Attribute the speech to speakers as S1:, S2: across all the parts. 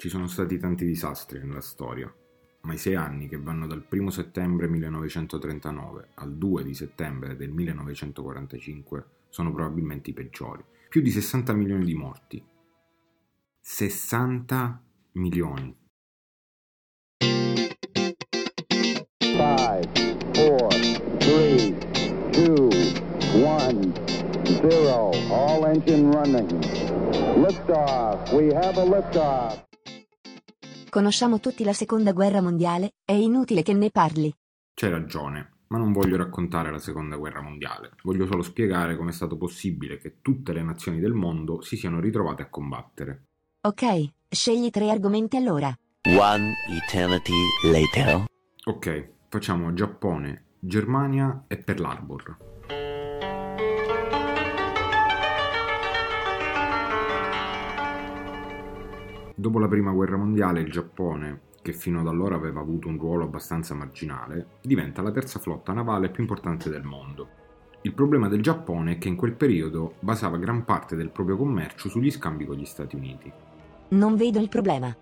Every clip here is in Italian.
S1: Ci sono stati tanti disastri nella storia, ma i sei anni che vanno dal 1 settembre 1939 al 2 di settembre del 1945 sono probabilmente i peggiori. Più di 60 milioni di morti. 60 milioni.
S2: 5, 4, 3, 2, 1, 0. All engine running. Liftoff. We have a liftoff.
S3: Conosciamo tutti la seconda guerra mondiale, è inutile che ne parli.
S1: C'hai ragione, ma non voglio raccontare la seconda guerra mondiale, voglio solo spiegare come è stato possibile che tutte le nazioni del mondo si siano ritrovate a combattere.
S3: Ok, scegli tre argomenti allora.
S4: One eternity later.
S1: Ok, facciamo Giappone, Germania e Pearl Harbor. Dopo la prima guerra mondiale il Giappone, che fino ad allora aveva avuto un ruolo abbastanza marginale, diventa la terza flotta navale più importante del mondo. Il problema del Giappone è che in quel periodo basava gran parte del proprio commercio sugli scambi con gli Stati Uniti.
S3: Non vedo il problema.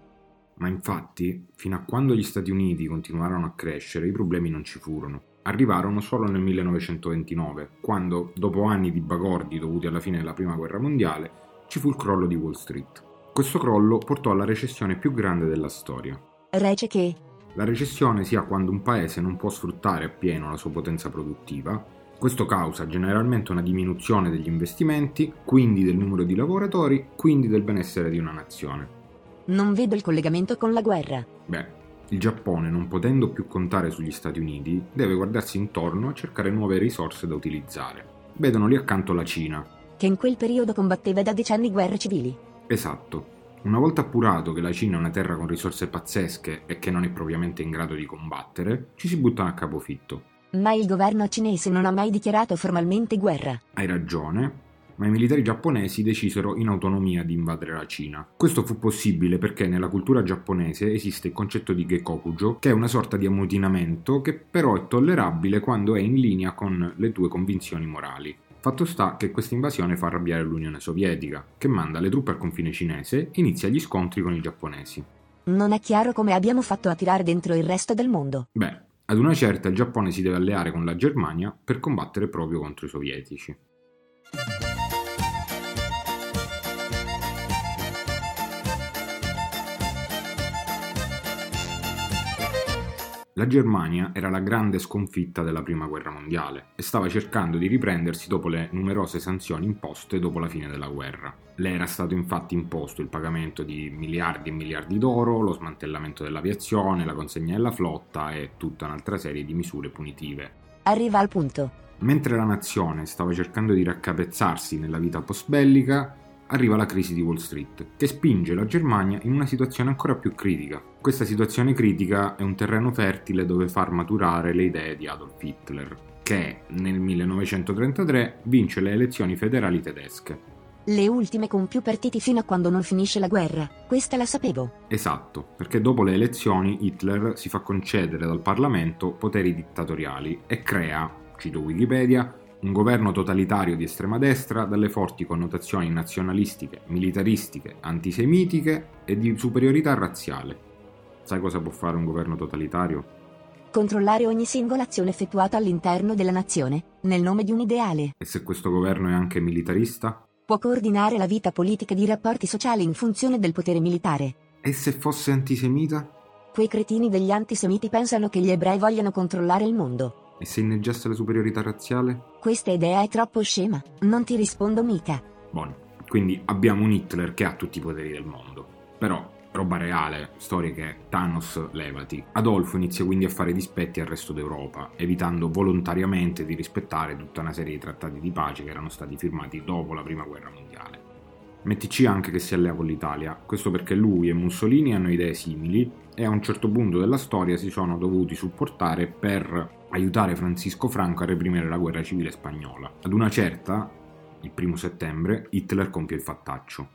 S1: Ma infatti, fino a quando gli Stati Uniti continuarono a crescere, i problemi non ci furono. Arrivarono solo nel 1929, quando, dopo anni di bagordi dovuti alla fine della Prima Guerra Mondiale, ci fu il crollo di Wall Street. Questo crollo portò alla recessione più grande della storia.
S3: Rece che?
S1: La recessione sia quando un paese non può sfruttare appieno la sua potenza produttiva. Questo causa generalmente una diminuzione degli investimenti, quindi del numero di lavoratori, quindi del benessere di una nazione.
S3: Non vedo il collegamento con la guerra.
S1: Beh, il Giappone, non potendo più contare sugli Stati Uniti, deve guardarsi intorno e cercare nuove risorse da utilizzare. Vedono lì accanto la Cina.
S3: Che in quel periodo combatteva da decenni guerre civili.
S1: Esatto. Una volta appurato che la Cina è una terra con risorse pazzesche e che non è propriamente in grado di combattere, ci si buttano a capofitto.
S3: Ma il governo cinese non ha mai dichiarato formalmente guerra.
S1: Hai ragione, ma i militari giapponesi decisero in autonomia di invadere la Cina. Questo fu possibile perché nella cultura giapponese esiste il concetto di Gekokujo, che è una sorta di ammutinamento che però è tollerabile quando è in linea con le tue convinzioni morali. Fatto sta che questa invasione fa arrabbiare l'Unione Sovietica, che manda le truppe al confine cinese e inizia gli scontri con i giapponesi.
S3: Non è chiaro come abbiamo fatto a tirare dentro il resto del mondo.
S1: Beh, ad una certa il Giappone si deve alleare con la Germania per combattere proprio contro i sovietici. La Germania era la grande sconfitta della Prima Guerra Mondiale e stava cercando di riprendersi dopo le numerose sanzioni imposte dopo la fine della guerra. Le era stato infatti imposto il pagamento di miliardi e miliardi d'oro, lo smantellamento dell'aviazione, la consegna della flotta e tutta un'altra serie di misure punitive.
S3: Arriva al punto.
S1: Mentre la nazione stava cercando di raccapezzarsi nella vita post-bellica, arriva la crisi di Wall Street, che spinge la Germania in una situazione ancora più critica. Questa situazione critica è un terreno fertile dove far maturare le idee di Adolf Hitler, che nel 1933 vince le elezioni federali tedesche.
S3: Le ultime con più partiti fino a quando non finisce la guerra. Questa la sapevo.
S1: Esatto, perché dopo le elezioni Hitler si fa concedere dal Parlamento poteri dittatoriali e crea, cito Wikipedia, un governo totalitario di estrema destra dalle forti connotazioni nazionalistiche, militaristiche, antisemitiche e di superiorità razziale. Sai cosa può fare un governo totalitario?
S3: Controllare ogni singola azione effettuata all'interno della nazione, nel nome di un ideale.
S1: E se questo governo è anche militarista?
S3: Può coordinare la vita politica di rapporti sociali in funzione del potere militare.
S1: E se fosse antisemita?
S3: Quei cretini degli antisemiti pensano che gli ebrei vogliano controllare il mondo.
S1: E se inneggiasse la superiorità razziale?
S3: Questa idea è troppo scema, non ti rispondo mica.
S1: Buono, quindi abbiamo un Hitler che ha tutti i poteri del mondo. Però, roba reale, storie che Thanos levati. Adolfo inizia quindi a fare dispetti al resto d'Europa, evitando volontariamente di rispettare tutta una serie di trattati di pace che erano stati firmati dopo la prima guerra mondiale. Mettici anche che si allea con l'Italia, questo perché lui e Mussolini hanno idee simili e a un certo punto della storia si sono dovuti supportare per aiutare Francisco Franco a reprimere la guerra civile spagnola. Ad una certa, il primo settembre, Hitler compie il fattaccio.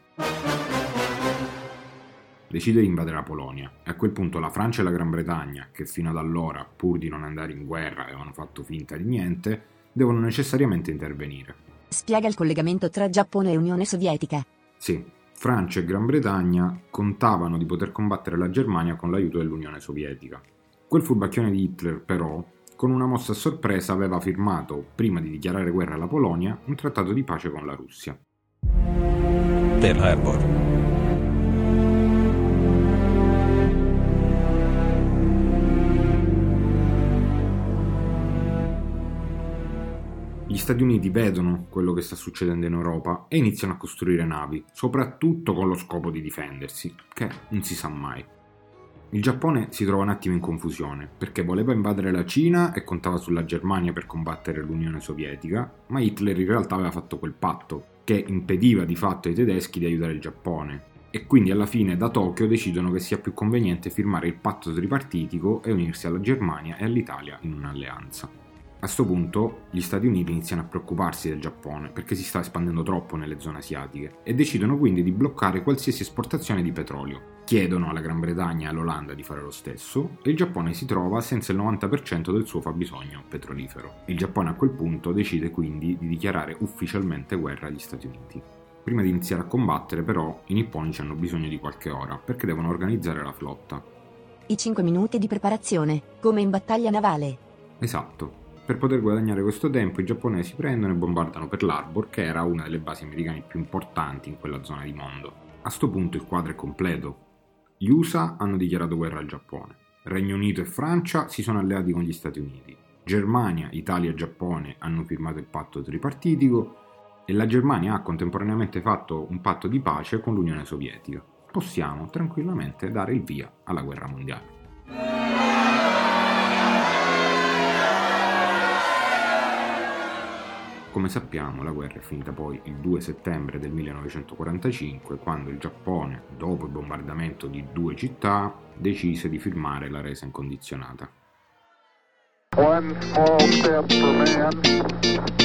S1: Decide di invadere la Polonia e a quel punto la Francia e la Gran Bretagna, che fino ad allora, pur di non andare in guerra, avevano fatto finta di niente, devono necessariamente intervenire.
S3: Spiega il collegamento tra Giappone e Unione Sovietica.
S1: Sì, Francia e Gran Bretagna contavano di poter combattere la Germania con l'aiuto dell'Unione Sovietica. Quel furbacchione di Hitler, però, con una mossa a sorpresa aveva firmato, prima di dichiarare guerra alla Polonia, un trattato di pace con la Russia.
S5: Pearl Harbor.
S1: Gli Stati Uniti vedono quello che sta succedendo in Europa e iniziano a costruire navi, soprattutto con lo scopo di difendersi, che non si sa mai. Il Giappone si trova un attimo in confusione, perché voleva invadere la Cina e contava sulla Germania per combattere l'Unione Sovietica, ma Hitler in realtà aveva fatto quel patto, che impediva di fatto ai tedeschi di aiutare il Giappone, e quindi alla fine da Tokyo decidono che sia più conveniente firmare il patto tripartitico e unirsi alla Germania e all'Italia in un'alleanza. A questo punto gli Stati Uniti iniziano a preoccuparsi del Giappone perché si sta espandendo troppo nelle zone asiatiche e decidono quindi di bloccare qualsiasi esportazione di petrolio, chiedono alla Gran Bretagna e all'Olanda di fare lo stesso e il Giappone si trova senza il 90% del suo fabbisogno petrolifero. Il Giappone a quel punto decide quindi di dichiarare ufficialmente guerra agli Stati Uniti. Prima di iniziare a combattere però i nipponici hanno bisogno di qualche ora perché devono organizzare la flotta.
S3: I 5 minuti di preparazione, come in battaglia navale.
S1: Esatto. Per poter guadagnare questo tempo i giapponesi prendono e bombardano Pearl Harbor che era una delle basi americane più importanti in quella zona di mondo. A sto punto il quadro è completo, gli USA hanno dichiarato guerra al Giappone. Regno Unito e Francia si sono alleati con gli Stati Uniti. Germania, Italia e Giappone hanno firmato il patto tripartitico e la Germania ha contemporaneamente fatto un patto di pace con l'Unione Sovietica. Possiamo tranquillamente dare il via alla guerra mondiale. Come sappiamo, la guerra è finita poi il 2 settembre del 1945, quando il Giappone, dopo il bombardamento di due città, decise di firmare la resa incondizionata. One small step for man,